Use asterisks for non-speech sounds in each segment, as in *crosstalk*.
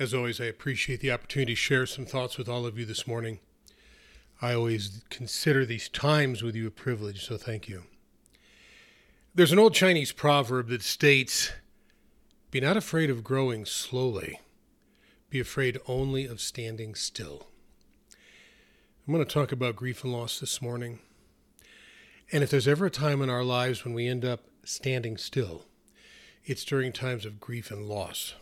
As always, I appreciate the opportunity to share some thoughts with all of you this morning. I always consider these times with you a privilege, so thank you. There's an old Chinese proverb that states Be not afraid of growing slowly, be afraid only of standing still. I'm going to talk about grief and loss this morning. And if there's ever a time in our lives when we end up standing still, it's during times of grief and loss.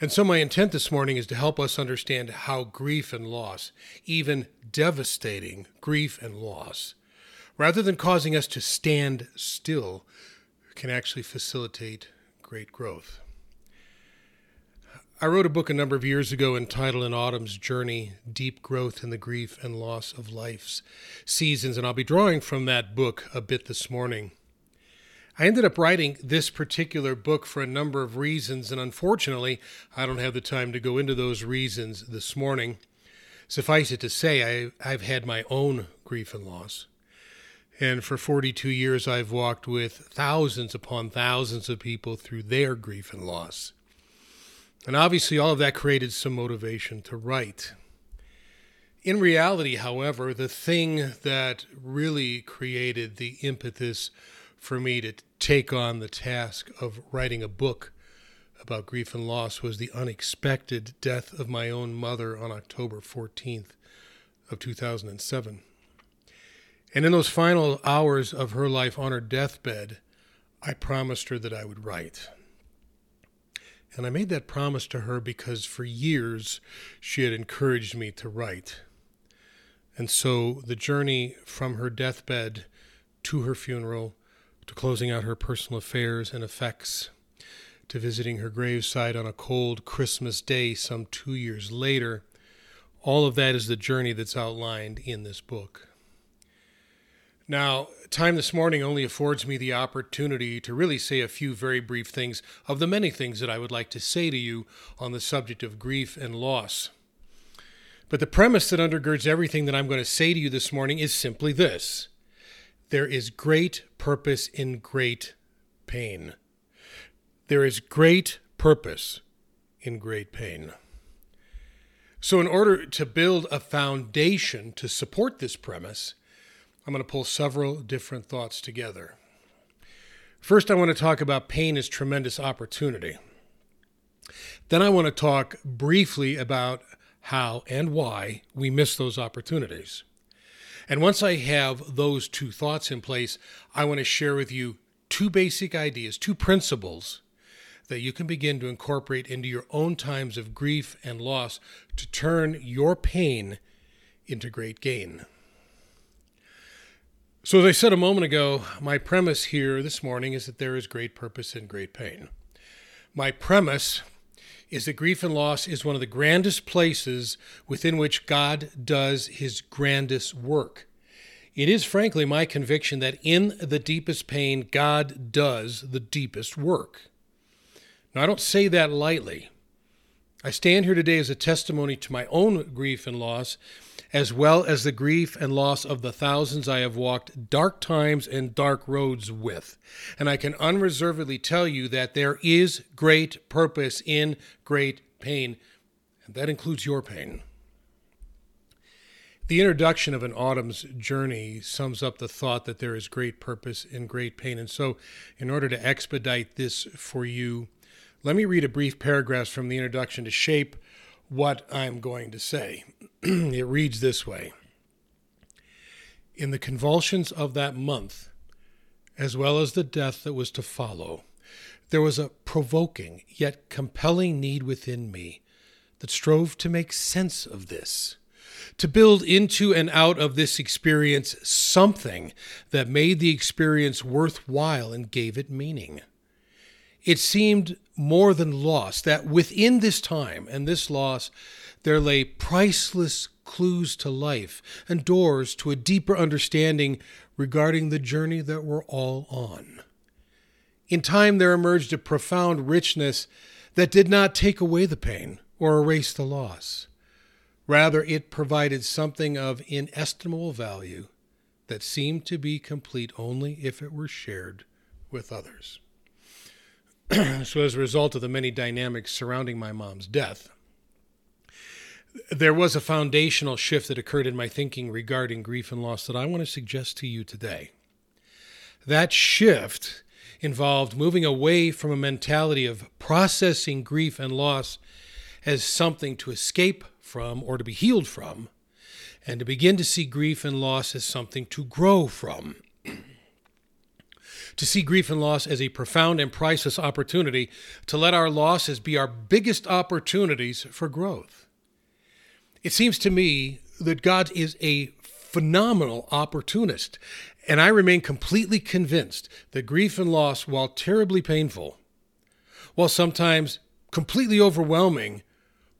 And so, my intent this morning is to help us understand how grief and loss, even devastating grief and loss, rather than causing us to stand still, can actually facilitate great growth. I wrote a book a number of years ago entitled An Autumn's Journey Deep Growth in the Grief and Loss of Life's Seasons, and I'll be drawing from that book a bit this morning. I ended up writing this particular book for a number of reasons, and unfortunately, I don't have the time to go into those reasons this morning. Suffice it to say, I, have had my own grief and loss. And for 42 years, I've walked with thousands upon thousands of people through their grief and loss. And obviously, all of that created some motivation to write. In reality, however, the thing that really created the impetus for me to take on the task of writing a book about grief and loss was the unexpected death of my own mother on October 14th of 2007. And in those final hours of her life on her deathbed, I promised her that I would write. And I made that promise to her because for years she had encouraged me to write. And so the journey from her deathbed to her funeral to closing out her personal affairs and effects, to visiting her gravesite on a cold Christmas day some two years later. All of that is the journey that's outlined in this book. Now, time this morning only affords me the opportunity to really say a few very brief things of the many things that I would like to say to you on the subject of grief and loss. But the premise that undergirds everything that I'm going to say to you this morning is simply this there is great purpose in great pain. There is great purpose in great pain. So, in order to build a foundation to support this premise, I'm going to pull several different thoughts together. First, I want to talk about pain as tremendous opportunity. Then, I want to talk briefly about how and why we miss those opportunities. And once I have those two thoughts in place, I want to share with you two basic ideas, two principles that you can begin to incorporate into your own times of grief and loss to turn your pain into great gain. So, as I said a moment ago, my premise here this morning is that there is great purpose in great pain. My premise is that grief and loss is one of the grandest places within which God does his grandest work. It is frankly my conviction that in the deepest pain, God does the deepest work. Now, I don't say that lightly. I stand here today as a testimony to my own grief and loss, as well as the grief and loss of the thousands I have walked dark times and dark roads with. And I can unreservedly tell you that there is great purpose in great pain, and that includes your pain. The introduction of an autumn's journey sums up the thought that there is great purpose in great pain. And so, in order to expedite this for you, let me read a brief paragraph from the introduction to shape what I'm going to say. *clears throat* it reads this way In the convulsions of that month, as well as the death that was to follow, there was a provoking yet compelling need within me that strove to make sense of this, to build into and out of this experience something that made the experience worthwhile and gave it meaning. It seemed more than loss that within this time and this loss, there lay priceless clues to life and doors to a deeper understanding regarding the journey that we're all on. In time, there emerged a profound richness that did not take away the pain or erase the loss. Rather, it provided something of inestimable value that seemed to be complete only if it were shared with others. *clears throat* so, as a result of the many dynamics surrounding my mom's death, there was a foundational shift that occurred in my thinking regarding grief and loss that I want to suggest to you today. That shift involved moving away from a mentality of processing grief and loss as something to escape from or to be healed from, and to begin to see grief and loss as something to grow from. *clears throat* to see grief and loss as a profound and priceless opportunity to let our losses be our biggest opportunities for growth. It seems to me that God is a phenomenal opportunist, and I remain completely convinced that grief and loss, while terribly painful, while sometimes completely overwhelming,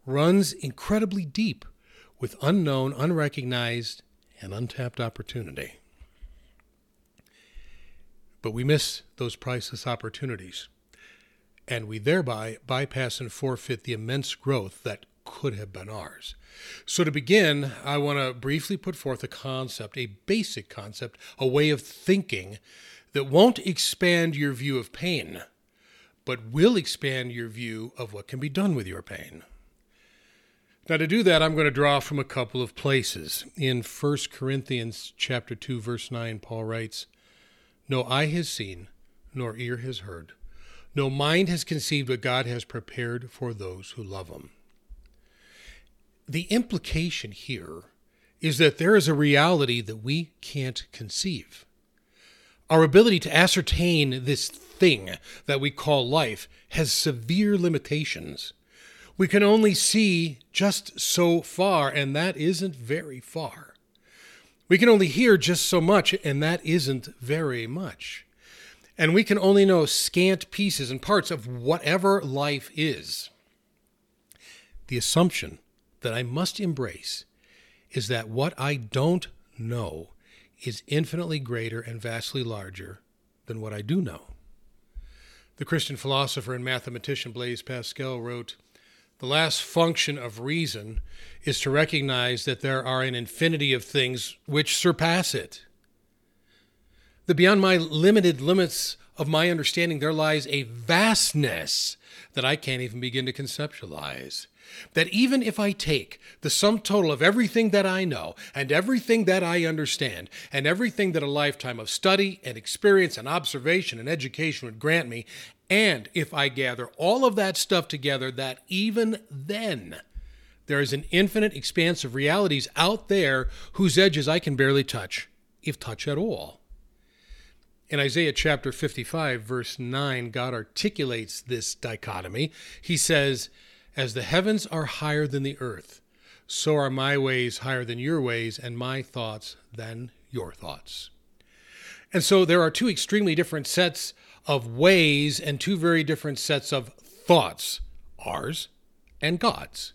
runs incredibly deep with unknown, unrecognized, and untapped opportunity. But we miss those priceless opportunities, and we thereby bypass and forfeit the immense growth that could have been ours. So, to begin, I want to briefly put forth a concept, a basic concept, a way of thinking that won't expand your view of pain, but will expand your view of what can be done with your pain. Now to do that I'm going to draw from a couple of places. In 1 Corinthians chapter 2 verse 9 Paul writes, "No eye has seen, nor ear has heard, no mind has conceived what God has prepared for those who love him." The implication here is that there is a reality that we can't conceive. Our ability to ascertain this thing that we call life has severe limitations we can only see just so far, and that isn't very far. We can only hear just so much, and that isn't very much. And we can only know scant pieces and parts of whatever life is. The assumption that I must embrace is that what I don't know is infinitely greater and vastly larger than what I do know. The Christian philosopher and mathematician Blaise Pascal wrote, the last function of reason is to recognize that there are an infinity of things which surpass it. That beyond my limited limits of my understanding, there lies a vastness that I can't even begin to conceptualize. That even if I take the sum total of everything that I know and everything that I understand and everything that a lifetime of study and experience and observation and education would grant me, and if I gather all of that stuff together, that even then there is an infinite expanse of realities out there whose edges I can barely touch, if touch at all. In Isaiah chapter 55, verse 9, God articulates this dichotomy. He says, As the heavens are higher than the earth, so are my ways higher than your ways, and my thoughts than your thoughts. And so there are two extremely different sets of ways and two very different sets of thoughts ours and God's.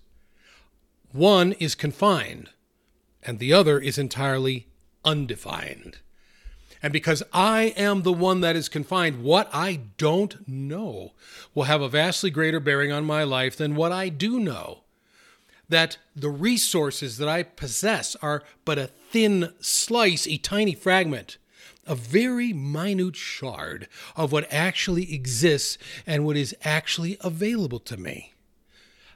One is confined, and the other is entirely undefined. And because I am the one that is confined, what I don't know will have a vastly greater bearing on my life than what I do know. That the resources that I possess are but a thin slice, a tiny fragment a very minute shard of what actually exists and what is actually available to me.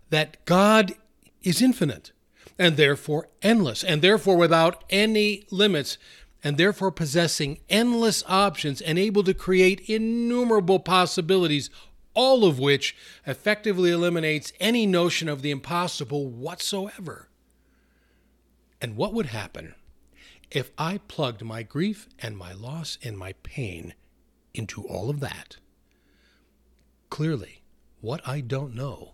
That God is infinite and therefore endless and therefore without any limits and therefore possessing endless options and able to create innumerable possibilities, all of which effectively eliminates any notion of the impossible whatsoever. And what would happen if I plugged my grief and my loss and my pain into all of that, clearly, what I don't know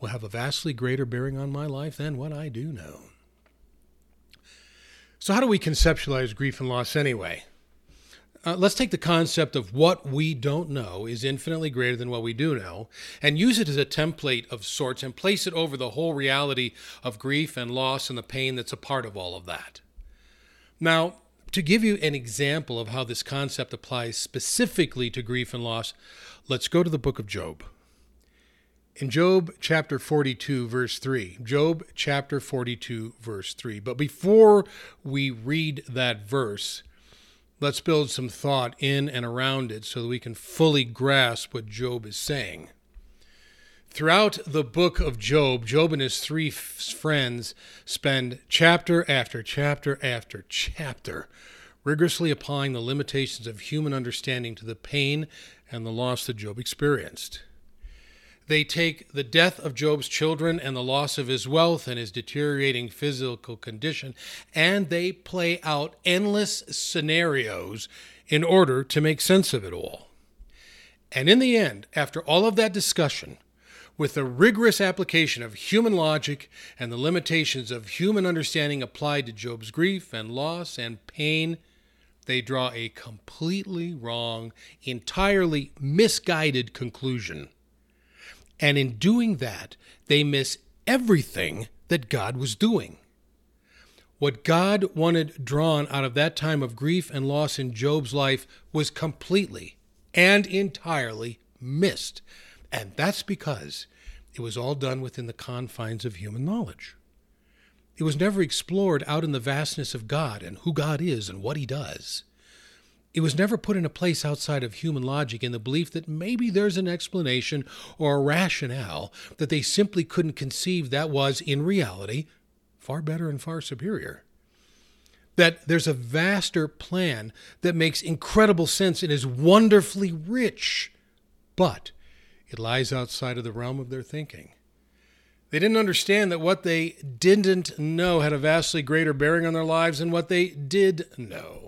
will have a vastly greater bearing on my life than what I do know. So, how do we conceptualize grief and loss anyway? Uh, let's take the concept of what we don't know is infinitely greater than what we do know and use it as a template of sorts and place it over the whole reality of grief and loss and the pain that's a part of all of that. Now, to give you an example of how this concept applies specifically to grief and loss, let's go to the book of Job. In Job chapter 42, verse 3. Job chapter 42, verse 3. But before we read that verse, let's build some thought in and around it so that we can fully grasp what Job is saying. Throughout the book of Job, Job and his three friends spend chapter after chapter after chapter rigorously applying the limitations of human understanding to the pain and the loss that Job experienced. They take the death of Job's children and the loss of his wealth and his deteriorating physical condition, and they play out endless scenarios in order to make sense of it all. And in the end, after all of that discussion, with the rigorous application of human logic and the limitations of human understanding applied to Job's grief and loss and pain, they draw a completely wrong, entirely misguided conclusion. And in doing that, they miss everything that God was doing. What God wanted drawn out of that time of grief and loss in Job's life was completely and entirely missed. And that's because it was all done within the confines of human knowledge. It was never explored out in the vastness of God and who God is and what He does. It was never put in a place outside of human logic in the belief that maybe there's an explanation or a rationale that they simply couldn't conceive that was, in reality, far better and far superior. That there's a vaster plan that makes incredible sense and is wonderfully rich, but it lies outside of the realm of their thinking. They didn't understand that what they didn't know had a vastly greater bearing on their lives than what they did know.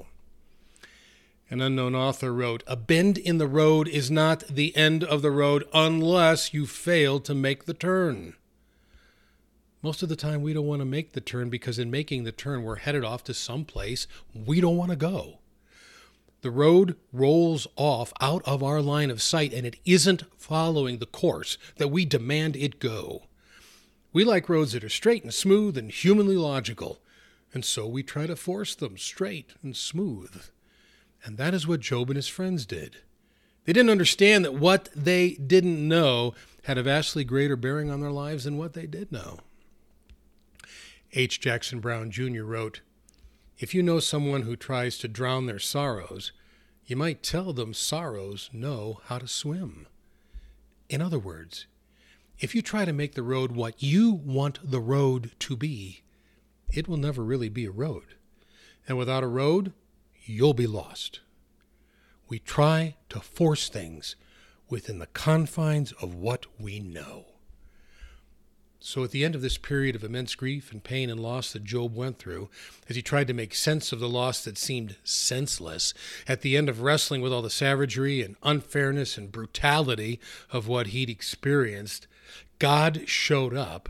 An unknown author wrote, A bend in the road is not the end of the road unless you fail to make the turn. Most of the time, we don't want to make the turn because in making the turn, we're headed off to some place we don't want to go. The road rolls off out of our line of sight and it isn't following the course that we demand it go. We like roads that are straight and smooth and humanly logical, and so we try to force them straight and smooth. And that is what Job and his friends did. They didn't understand that what they didn't know had a vastly greater bearing on their lives than what they did know. H. Jackson Brown Jr. wrote If you know someone who tries to drown their sorrows, you might tell them sorrows know how to swim. In other words, if you try to make the road what you want the road to be, it will never really be a road. And without a road, you'll be lost. We try to force things within the confines of what we know. So, at the end of this period of immense grief and pain and loss that Job went through, as he tried to make sense of the loss that seemed senseless, at the end of wrestling with all the savagery and unfairness and brutality of what he'd experienced, God showed up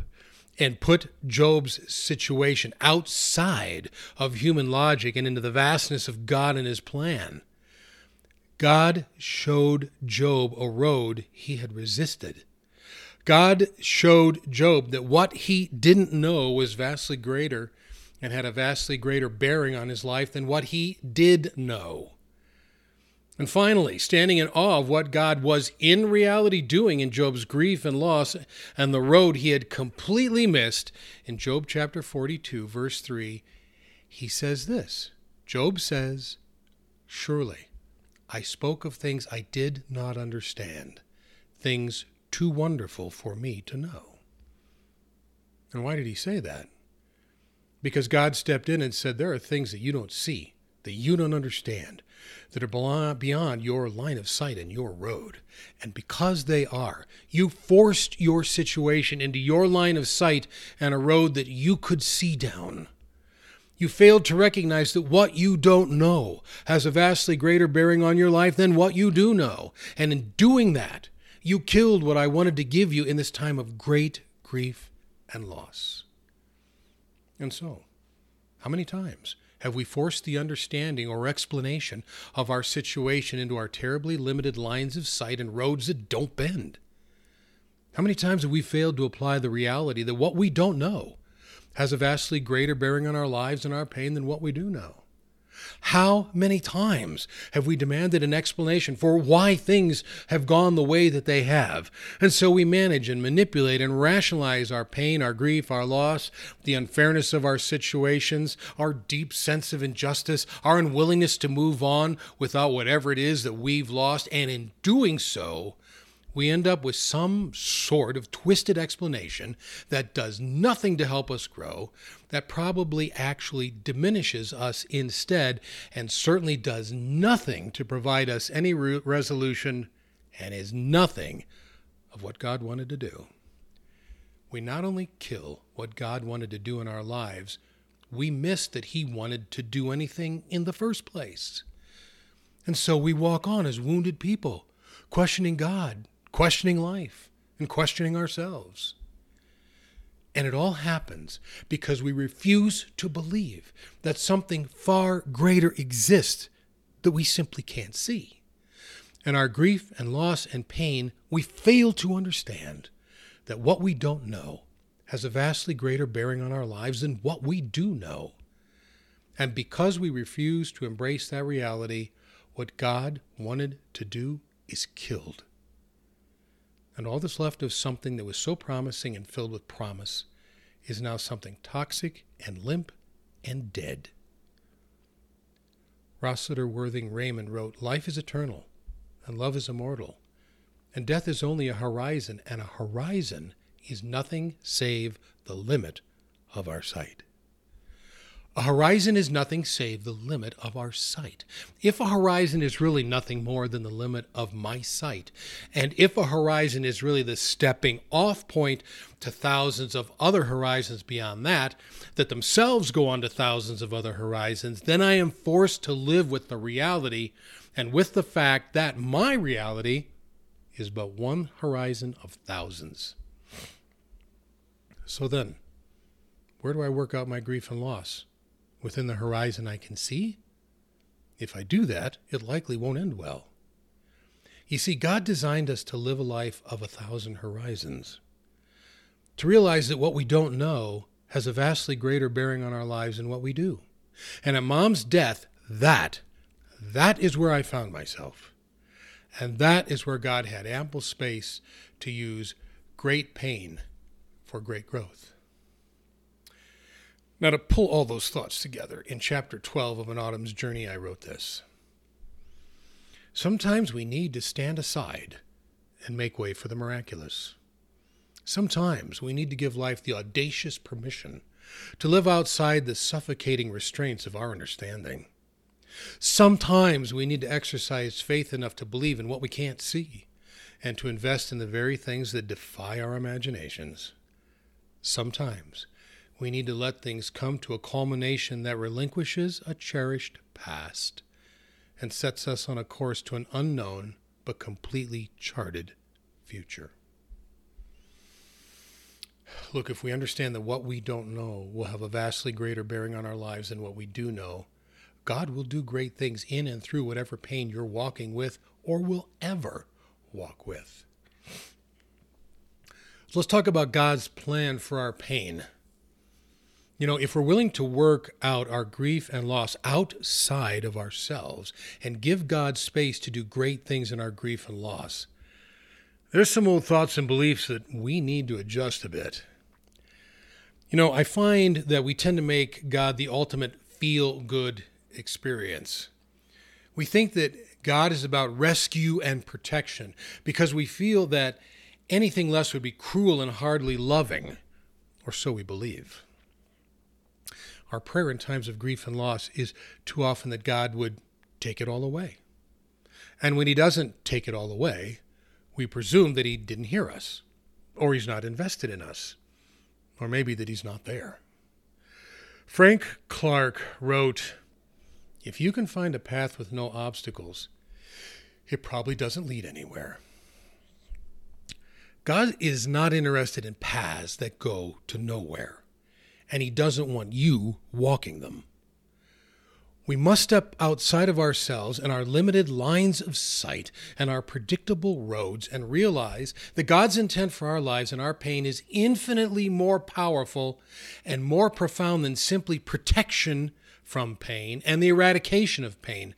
and put Job's situation outside of human logic and into the vastness of God and his plan. God showed Job a road he had resisted. God showed Job that what he didn't know was vastly greater and had a vastly greater bearing on his life than what he did know. And finally, standing in awe of what God was in reality doing in Job's grief and loss and the road he had completely missed, in Job chapter 42, verse 3, he says this Job says, Surely I spoke of things I did not understand, things too wonderful for me to know. And why did he say that? Because God stepped in and said, There are things that you don't see, that you don't understand that are beyond your line of sight and your road. And because they are, you forced your situation into your line of sight and a road that you could see down. You failed to recognize that what you don't know has a vastly greater bearing on your life than what you do know. And in doing that, you killed what I wanted to give you in this time of great grief and loss. And so, how many times have we forced the understanding or explanation of our situation into our terribly limited lines of sight and roads that don't bend? How many times have we failed to apply the reality that what we don't know has a vastly greater bearing on our lives and our pain than what we do know? How many times have we demanded an explanation for why things have gone the way that they have? And so we manage and manipulate and rationalize our pain, our grief, our loss, the unfairness of our situations, our deep sense of injustice, our unwillingness to move on without whatever it is that we've lost. And in doing so, we end up with some sort of twisted explanation that does nothing to help us grow, that probably actually diminishes us instead, and certainly does nothing to provide us any re- resolution and is nothing of what God wanted to do. We not only kill what God wanted to do in our lives, we miss that He wanted to do anything in the first place. And so we walk on as wounded people, questioning God, questioning life and questioning ourselves. And it all happens because we refuse to believe that something far greater exists that we simply can't see. In our grief and loss and pain, we fail to understand that what we don't know has a vastly greater bearing on our lives than what we do know. And because we refuse to embrace that reality, what God wanted to do is killed and all that's left of something that was so promising and filled with promise is now something toxic and limp and dead. Rossiter Worthington Raymond wrote Life is eternal, and love is immortal, and death is only a horizon, and a horizon is nothing save the limit of our sight. A horizon is nothing save the limit of our sight. If a horizon is really nothing more than the limit of my sight, and if a horizon is really the stepping off point to thousands of other horizons beyond that, that themselves go on to thousands of other horizons, then I am forced to live with the reality and with the fact that my reality is but one horizon of thousands. So then, where do I work out my grief and loss? Within the horizon I can see? If I do that, it likely won't end well. You see, God designed us to live a life of a thousand horizons. To realize that what we don't know has a vastly greater bearing on our lives than what we do. And at mom's death, that, that is where I found myself. And that is where God had ample space to use great pain for great growth. Now, to pull all those thoughts together, in chapter 12 of An Autumn's Journey, I wrote this. Sometimes we need to stand aside and make way for the miraculous. Sometimes we need to give life the audacious permission to live outside the suffocating restraints of our understanding. Sometimes we need to exercise faith enough to believe in what we can't see and to invest in the very things that defy our imaginations. Sometimes we need to let things come to a culmination that relinquishes a cherished past and sets us on a course to an unknown but completely charted future. Look, if we understand that what we don't know will have a vastly greater bearing on our lives than what we do know, God will do great things in and through whatever pain you're walking with or will ever walk with. So let's talk about God's plan for our pain. You know, if we're willing to work out our grief and loss outside of ourselves and give God space to do great things in our grief and loss, there's some old thoughts and beliefs that we need to adjust a bit. You know, I find that we tend to make God the ultimate feel good experience. We think that God is about rescue and protection because we feel that anything less would be cruel and hardly loving, or so we believe. Our prayer in times of grief and loss is too often that God would take it all away. And when He doesn't take it all away, we presume that He didn't hear us, or He's not invested in us, or maybe that He's not there. Frank Clark wrote If you can find a path with no obstacles, it probably doesn't lead anywhere. God is not interested in paths that go to nowhere and He doesn't want you walking them. We must step outside of ourselves and our limited lines of sight and our predictable roads and realize that God's intent for our lives and our pain is infinitely more powerful and more profound than simply protection from pain and the eradication of pain.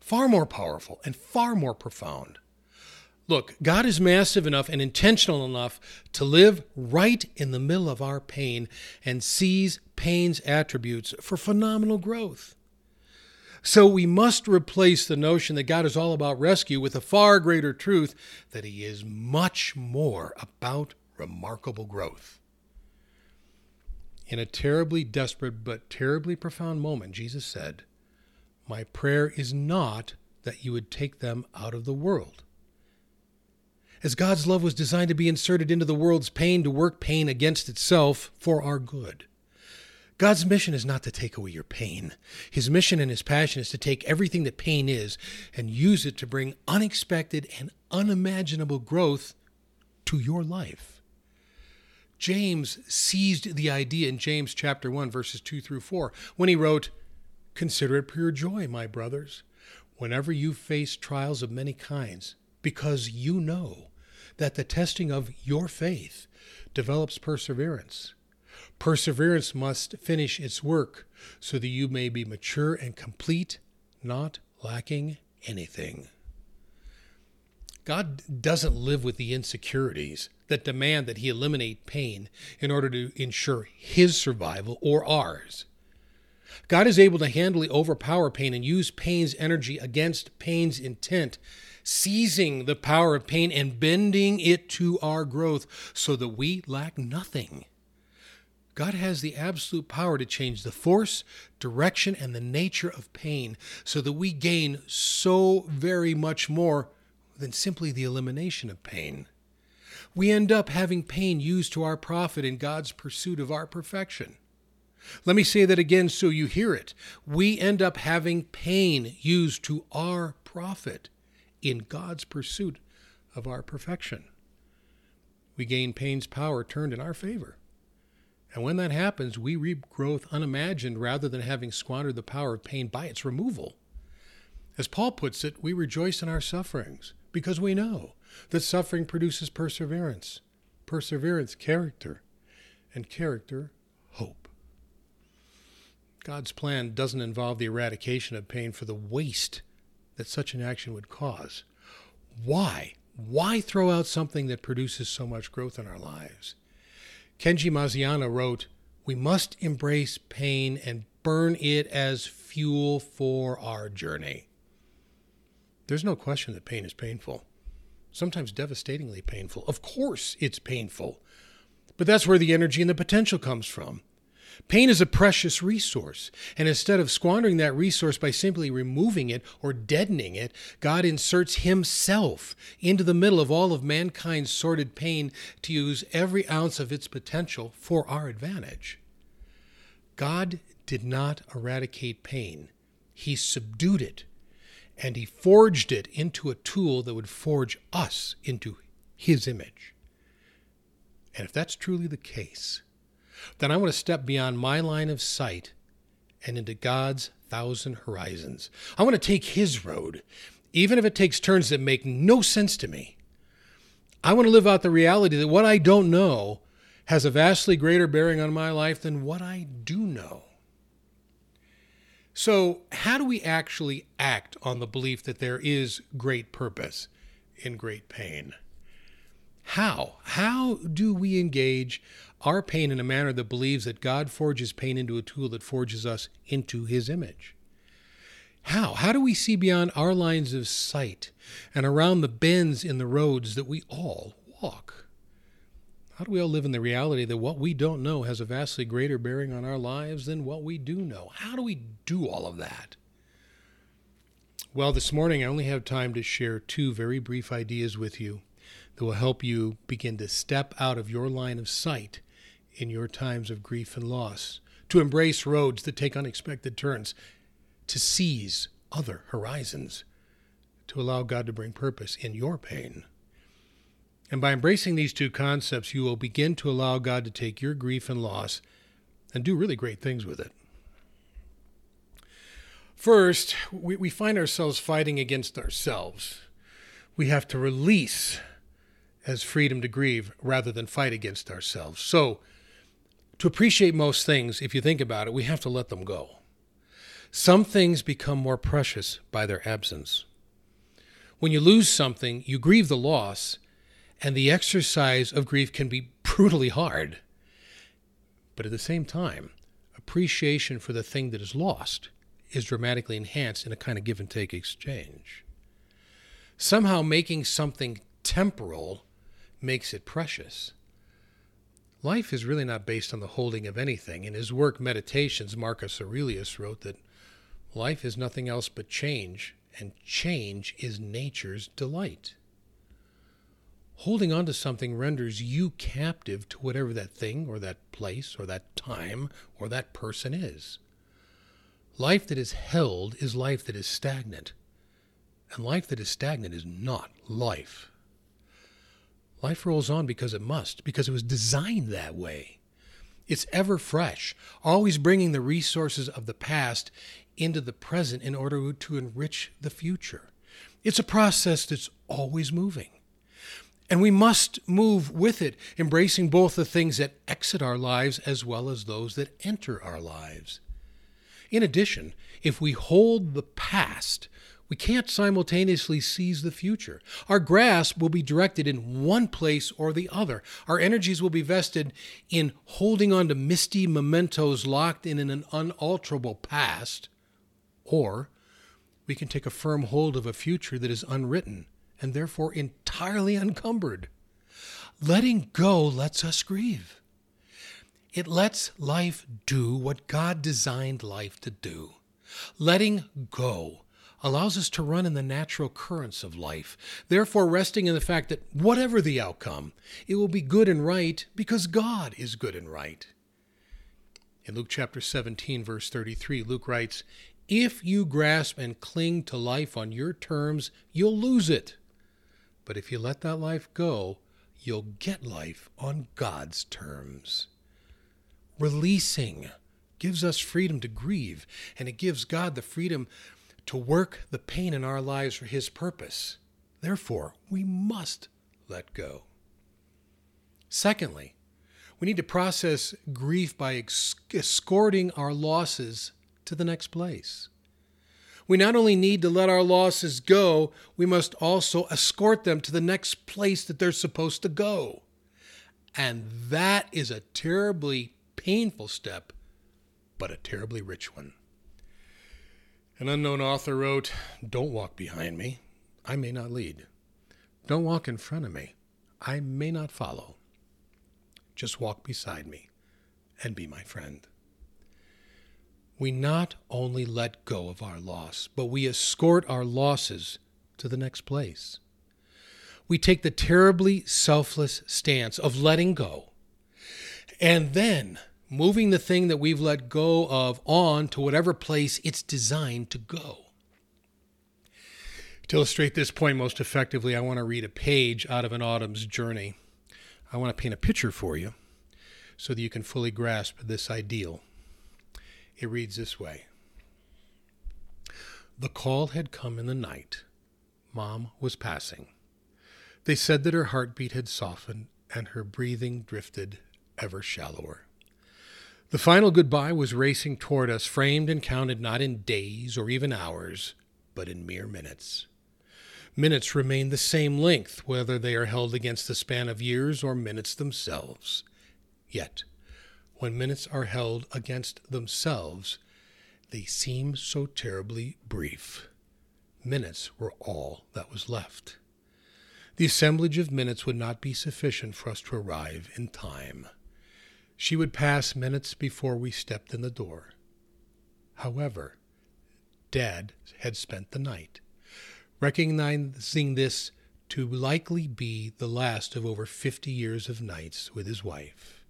Far more powerful and far more profound. Look, God is massive enough and intentional enough to live right in the middle of our pain and sees pain's attributes for phenomenal growth. So we must replace the notion that God is all about rescue with a far greater truth that He is much more about remarkable growth. In a terribly desperate but terribly profound moment, Jesus said, My prayer is not that you would take them out of the world as God's love was designed to be inserted into the world's pain to work pain against itself for our good. God's mission is not to take away your pain. His mission and his passion is to take everything that pain is and use it to bring unexpected and unimaginable growth to your life. James seized the idea in James chapter 1 verses 2 through 4 when he wrote, "Consider it pure joy, my brothers, whenever you face trials of many kinds, because you know that the testing of your faith develops perseverance. Perseverance must finish its work so that you may be mature and complete, not lacking anything. God doesn't live with the insecurities that demand that He eliminate pain in order to ensure His survival or ours. God is able to handily overpower pain and use pain's energy against pain's intent seizing the power of pain and bending it to our growth so that we lack nothing. God has the absolute power to change the force, direction, and the nature of pain so that we gain so very much more than simply the elimination of pain. We end up having pain used to our profit in God's pursuit of our perfection. Let me say that again so you hear it. We end up having pain used to our profit in God's pursuit of our perfection. We gain pain's power turned in our favor. And when that happens, we reap growth unimagined rather than having squandered the power of pain by its removal. As Paul puts it, we rejoice in our sufferings because we know that suffering produces perseverance, perseverance, character, and character, hope. God's plan doesn't involve the eradication of pain for the waste that such an action would cause. Why? Why throw out something that produces so much growth in our lives? Kenji Maziana wrote, We must embrace pain and burn it as fuel for our journey. There's no question that pain is painful, sometimes devastatingly painful. Of course, it's painful. But that's where the energy and the potential comes from. Pain is a precious resource, and instead of squandering that resource by simply removing it or deadening it, God inserts Himself into the middle of all of mankind's sordid pain to use every ounce of its potential for our advantage. God did not eradicate pain, He subdued it, and He forged it into a tool that would forge us into His image. And if that's truly the case, then I want to step beyond my line of sight and into God's thousand horizons. I want to take His road, even if it takes turns that make no sense to me. I want to live out the reality that what I don't know has a vastly greater bearing on my life than what I do know. So, how do we actually act on the belief that there is great purpose in great pain? How? How do we engage our pain in a manner that believes that God forges pain into a tool that forges us into his image. How? How do we see beyond our lines of sight and around the bends in the roads that we all walk? How do we all live in the reality that what we don't know has a vastly greater bearing on our lives than what we do know? How do we do all of that? Well, this morning I only have time to share two very brief ideas with you that will help you begin to step out of your line of sight in your times of grief and loss, to embrace roads that take unexpected turns, to seize other horizons, to allow God to bring purpose in your pain. And by embracing these two concepts, you will begin to allow God to take your grief and loss and do really great things with it. First, we, we find ourselves fighting against ourselves. We have to release as freedom to grieve rather than fight against ourselves. So, to appreciate most things, if you think about it, we have to let them go. Some things become more precious by their absence. When you lose something, you grieve the loss, and the exercise of grief can be brutally hard. But at the same time, appreciation for the thing that is lost is dramatically enhanced in a kind of give and take exchange. Somehow making something temporal makes it precious. Life is really not based on the holding of anything. In his work Meditations, Marcus Aurelius wrote that life is nothing else but change, and change is nature's delight. Holding on to something renders you captive to whatever that thing or that place or that time or that person is. Life that is held is life that is stagnant, and life that is stagnant is not life. Life rolls on because it must, because it was designed that way. It's ever fresh, always bringing the resources of the past into the present in order to enrich the future. It's a process that's always moving. And we must move with it, embracing both the things that exit our lives as well as those that enter our lives. In addition, if we hold the past, we can't simultaneously seize the future. Our grasp will be directed in one place or the other. Our energies will be vested in holding on to misty mementos locked in an unalterable past, or we can take a firm hold of a future that is unwritten and therefore entirely encumbered. Letting go lets us grieve. It lets life do what God designed life to do. Letting go allows us to run in the natural currents of life, therefore, resting in the fact that whatever the outcome, it will be good and right because God is good and right. In Luke chapter 17, verse 33, Luke writes, If you grasp and cling to life on your terms, you'll lose it. But if you let that life go, you'll get life on God's terms. Releasing gives us freedom to grieve, and it gives God the freedom to work the pain in our lives for His purpose. Therefore, we must let go. Secondly, we need to process grief by escorting our losses to the next place. We not only need to let our losses go, we must also escort them to the next place that they're supposed to go. And that is a terribly painful step, but a terribly rich one. An unknown author wrote, Don't walk behind me. I may not lead. Don't walk in front of me. I may not follow. Just walk beside me and be my friend we not only let go of our loss, but we escort our losses to the next place. We take the terribly selfless stance of letting go and then moving the thing that we've let go of on to whatever place it's designed to go. To illustrate this point most effectively, I want to read a page out of an autumn's journey. I want to paint a picture for you so that you can fully grasp this ideal. It reads this way The call had come in the night. Mom was passing. They said that her heartbeat had softened and her breathing drifted ever shallower. The final goodbye was racing toward us, framed and counted not in days or even hours, but in mere minutes. Minutes remain the same length, whether they are held against the span of years or minutes themselves. Yet, when minutes are held against themselves, they seem so terribly brief. Minutes were all that was left. The assemblage of minutes would not be sufficient for us to arrive in time. She would pass minutes before we stepped in the door. However, Dad had spent the night, recognizing this to likely be the last of over fifty years of nights with his wife.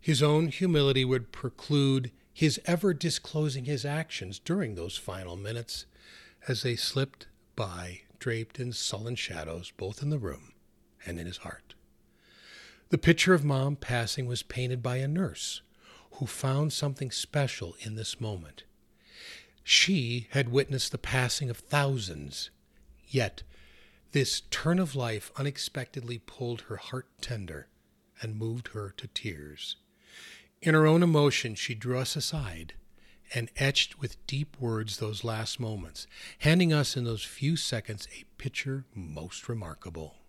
His own humility would preclude his ever disclosing his actions during those final minutes as they slipped by, draped in sullen shadows, both in the room and in his heart. The picture of Mom passing was painted by a nurse who found something special in this moment. She had witnessed the passing of thousands, yet this turn of life unexpectedly pulled her heart tender and moved her to tears. In her own emotion, she drew us aside and etched with deep words those last moments, handing us in those few seconds a picture most remarkable.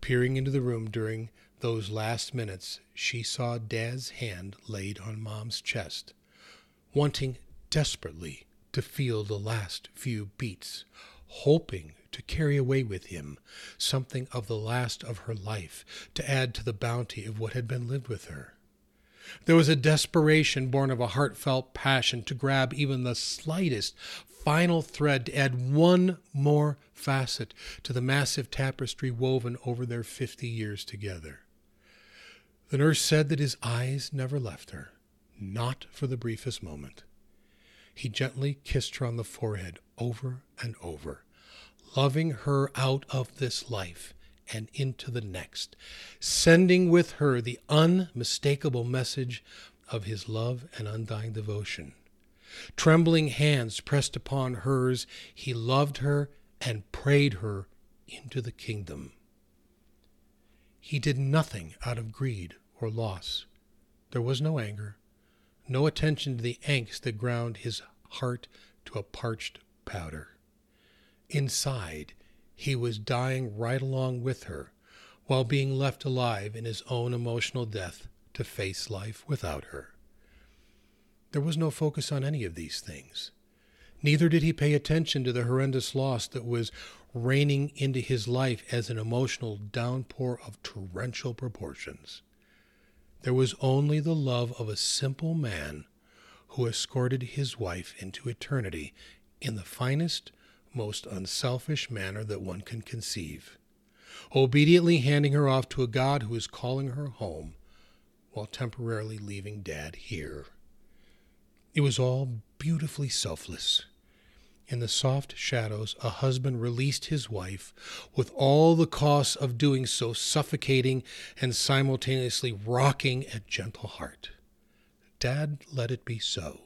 Peering into the room during those last minutes, she saw Dad's hand laid on Mom's chest, wanting desperately to feel the last few beats, hoping to carry away with him something of the last of her life to add to the bounty of what had been lived with her. There was a desperation born of a heartfelt passion to grab even the slightest final thread to add one more facet to the massive tapestry woven over their fifty years together. The nurse said that his eyes never left her, not for the briefest moment. He gently kissed her on the forehead over and over, loving her out of this life and into the next, sending with her the unmistakable message of his love and undying devotion. Trembling hands pressed upon hers, he loved her and prayed her into the kingdom. He did nothing out of greed or loss. There was no anger, no attention to the angst that ground his heart to a parched powder. Inside, he was dying right along with her, while being left alive in his own emotional death to face life without her. There was no focus on any of these things. Neither did he pay attention to the horrendous loss that was raining into his life as an emotional downpour of torrential proportions. There was only the love of a simple man who escorted his wife into eternity in the finest, most unselfish manner that one can conceive, obediently handing her off to a God who is calling her home while temporarily leaving Dad here. It was all beautifully selfless. In the soft shadows, a husband released his wife, with all the costs of doing so suffocating and simultaneously rocking a gentle heart. Dad let it be so.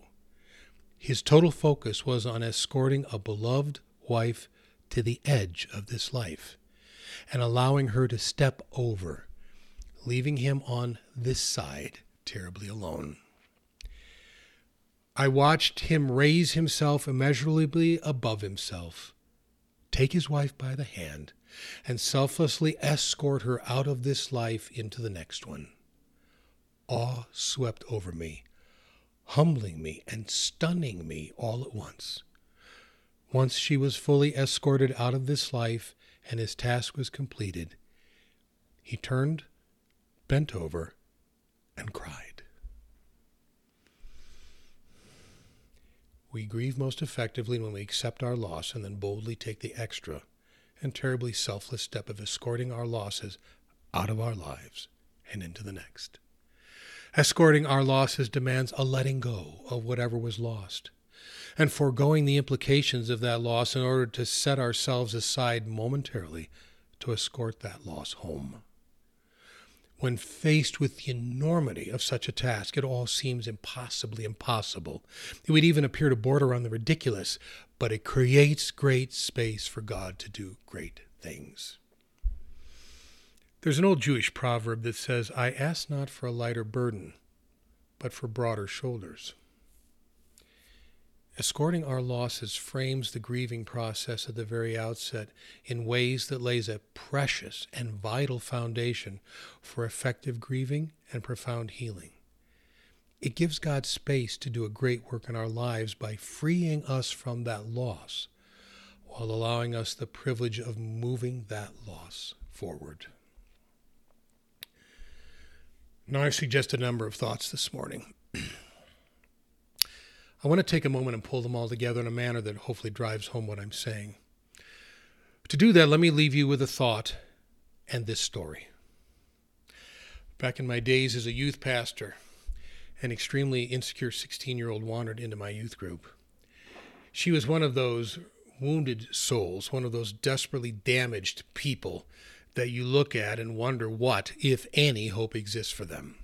His total focus was on escorting a beloved wife to the edge of this life and allowing her to step over, leaving him on this side terribly alone. I watched him raise himself immeasurably above himself, take his wife by the hand, and selflessly escort her out of this life into the next one. Awe swept over me, humbling me and stunning me all at once. Once she was fully escorted out of this life and his task was completed, he turned, bent over, and cried. We grieve most effectively when we accept our loss and then boldly take the extra and terribly selfless step of escorting our losses out of our lives and into the next. Escorting our losses demands a letting go of whatever was lost and foregoing the implications of that loss in order to set ourselves aside momentarily to escort that loss home. When faced with the enormity of such a task, it all seems impossibly impossible. It would even appear to border on the ridiculous, but it creates great space for God to do great things. There's an old Jewish proverb that says, I ask not for a lighter burden, but for broader shoulders. Escorting our losses frames the grieving process at the very outset in ways that lays a precious and vital foundation for effective grieving and profound healing. It gives God space to do a great work in our lives by freeing us from that loss while allowing us the privilege of moving that loss forward. Now, I suggest a number of thoughts this morning. I want to take a moment and pull them all together in a manner that hopefully drives home what I'm saying. To do that, let me leave you with a thought and this story. Back in my days as a youth pastor, an extremely insecure 16 year old wandered into my youth group. She was one of those wounded souls, one of those desperately damaged people that you look at and wonder what, if any, hope exists for them.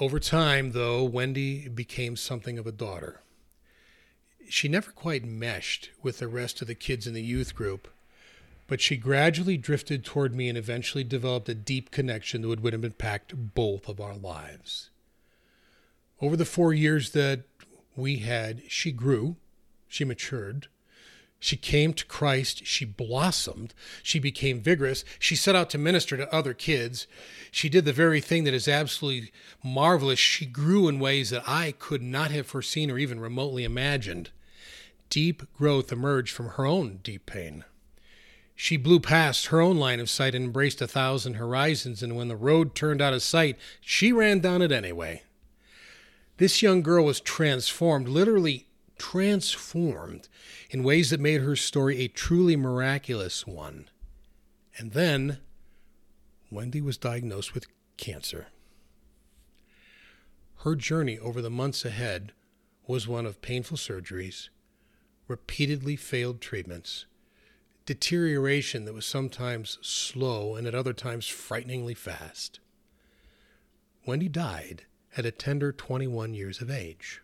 Over time, though, Wendy became something of a daughter. She never quite meshed with the rest of the kids in the youth group, but she gradually drifted toward me and eventually developed a deep connection that would, have impacted both of our lives. Over the four years that we had, she grew, she matured, she came to Christ. She blossomed. She became vigorous. She set out to minister to other kids. She did the very thing that is absolutely marvelous. She grew in ways that I could not have foreseen or even remotely imagined. Deep growth emerged from her own deep pain. She blew past her own line of sight and embraced a thousand horizons, and when the road turned out of sight, she ran down it anyway. This young girl was transformed, literally transformed in ways that made her story a truly miraculous one. And then Wendy was diagnosed with cancer. Her journey over the months ahead was one of painful surgeries, repeatedly failed treatments, deterioration that was sometimes slow and at other times frighteningly fast. Wendy died at a tender 21 years of age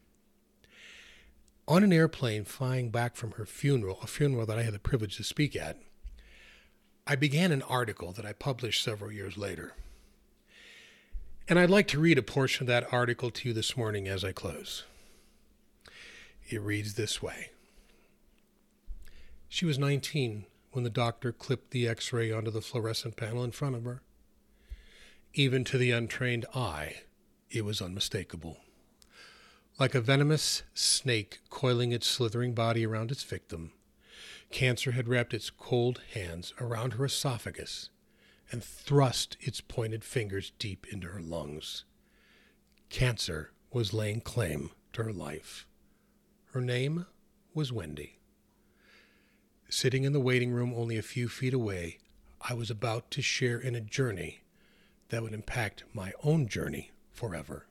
on an airplane flying back from her funeral, a funeral that I had the privilege to speak at, I began an article that I published several years later. And I'd like to read a portion of that article to you this morning as I close. It reads this way She was 19 when the doctor clipped the x ray onto the fluorescent panel in front of her. Even to the untrained eye, it was unmistakable. Like a venomous snake coiling its slithering body around its victim, cancer had wrapped its cold hands around her esophagus and thrust its pointed fingers deep into her lungs. Cancer was laying claim to her life. Her name was Wendy. Sitting in the waiting room only a few feet away, I was about to share in a journey that would impact my own journey forever.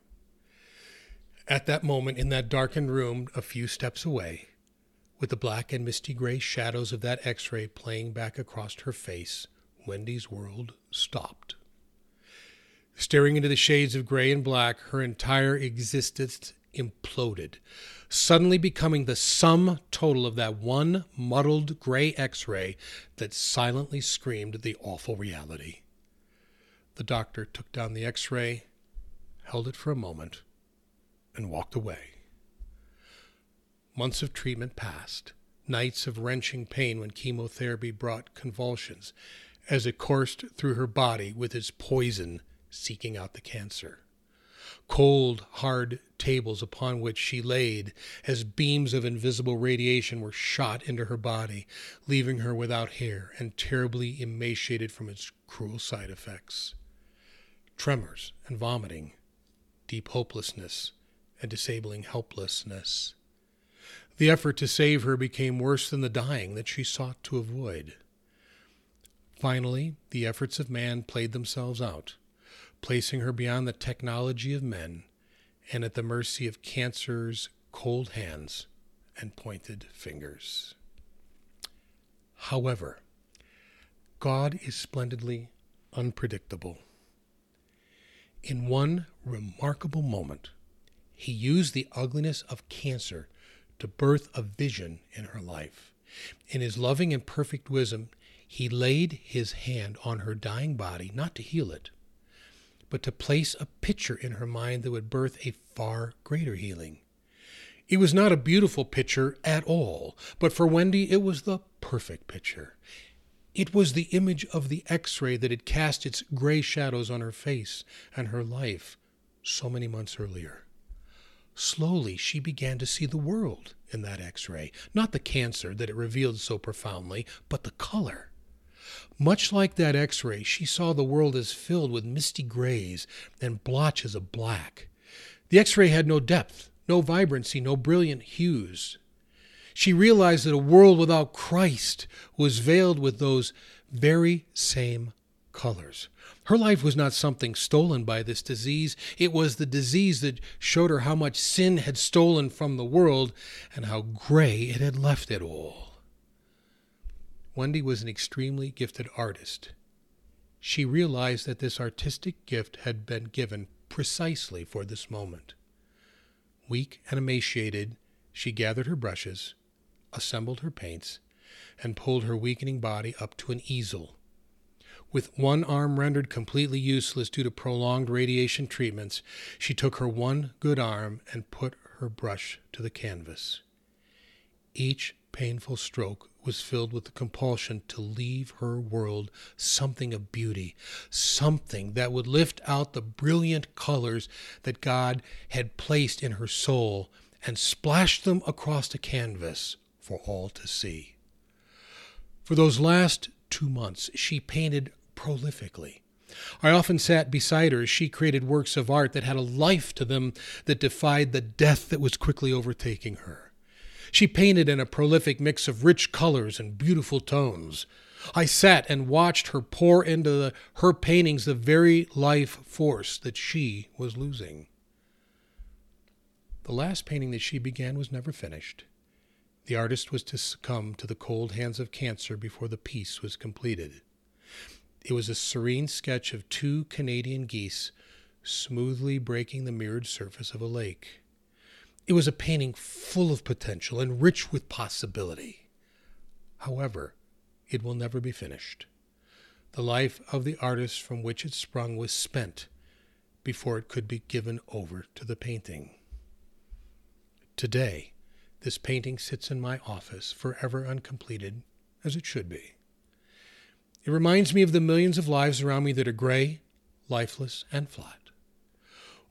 At that moment, in that darkened room, a few steps away, with the black and misty gray shadows of that x ray playing back across her face, Wendy's world stopped. Staring into the shades of gray and black, her entire existence imploded, suddenly becoming the sum total of that one muddled gray x ray that silently screamed the awful reality. The doctor took down the x ray, held it for a moment, and walked away. Months of treatment passed, nights of wrenching pain when chemotherapy brought convulsions as it coursed through her body with its poison seeking out the cancer. Cold, hard tables upon which she laid as beams of invisible radiation were shot into her body, leaving her without hair and terribly emaciated from its cruel side effects. Tremors and vomiting, deep hopelessness, and disabling helplessness. The effort to save her became worse than the dying that she sought to avoid. Finally, the efforts of man played themselves out, placing her beyond the technology of men and at the mercy of cancer's cold hands and pointed fingers. However, God is splendidly unpredictable. In one remarkable moment, he used the ugliness of cancer to birth a vision in her life. In his loving and perfect wisdom, he laid his hand on her dying body, not to heal it, but to place a picture in her mind that would birth a far greater healing. It was not a beautiful picture at all, but for Wendy it was the perfect picture. It was the image of the x ray that had cast its gray shadows on her face and her life so many months earlier. Slowly, she began to see the world in that x ray. Not the cancer that it revealed so profoundly, but the color. Much like that x ray, she saw the world as filled with misty grays and blotches of black. The x ray had no depth, no vibrancy, no brilliant hues. She realized that a world without Christ was veiled with those very same colors. Her life was not something stolen by this disease. It was the disease that showed her how much sin had stolen from the world and how gray it had left it all. Wendy was an extremely gifted artist. She realized that this artistic gift had been given precisely for this moment. Weak and emaciated, she gathered her brushes, assembled her paints, and pulled her weakening body up to an easel With one arm rendered completely useless due to prolonged radiation treatments, she took her one good arm and put her brush to the canvas. Each painful stroke was filled with the compulsion to leave her world something of beauty, something that would lift out the brilliant colors that God had placed in her soul and splash them across the canvas for all to see. For those last two months, she painted prolifically. I often sat beside her as she created works of art that had a life to them that defied the death that was quickly overtaking her. She painted in a prolific mix of rich colors and beautiful tones. I sat and watched her pour into the, her paintings the very life force that she was losing. The last painting that she began was never finished. The artist was to succumb to the cold hands of cancer before the piece was completed. It was a serene sketch of two Canadian geese smoothly breaking the mirrored surface of a lake. It was a painting full of potential and rich with possibility. However, it will never be finished. The life of the artist from which it sprung was spent before it could be given over to the painting. Today, this painting sits in my office forever uncompleted, as it should be. It reminds me of the millions of lives around me that are gray, lifeless, and flat.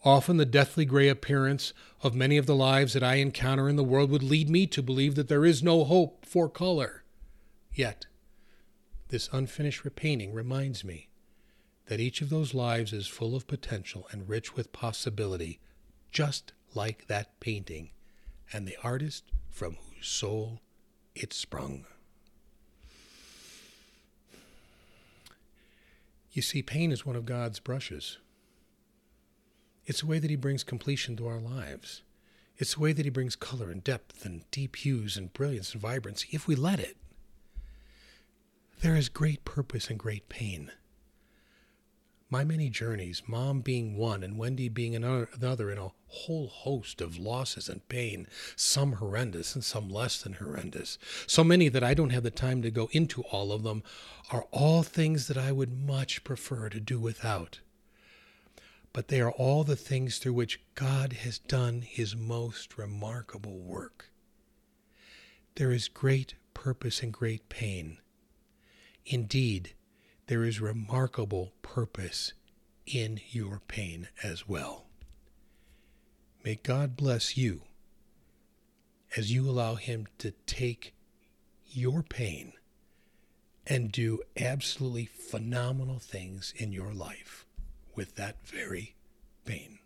Often the deathly gray appearance of many of the lives that I encounter in the world would lead me to believe that there is no hope for color. Yet, this unfinished repainting reminds me that each of those lives is full of potential and rich with possibility, just like that painting and the artist from whose soul it sprung. You see, pain is one of God's brushes. It's a way that He brings completion to our lives. It's a way that He brings color and depth and deep hues and brilliance and vibrancy if we let it. There is great purpose and great pain. My many journeys, Mom being one and Wendy being another, in a whole host of losses and pain, some horrendous and some less than horrendous, so many that I don't have the time to go into all of them, are all things that I would much prefer to do without. But they are all the things through which God has done his most remarkable work. There is great purpose and great pain. Indeed, there is remarkable purpose in your pain as well. May God bless you as you allow Him to take your pain and do absolutely phenomenal things in your life with that very pain.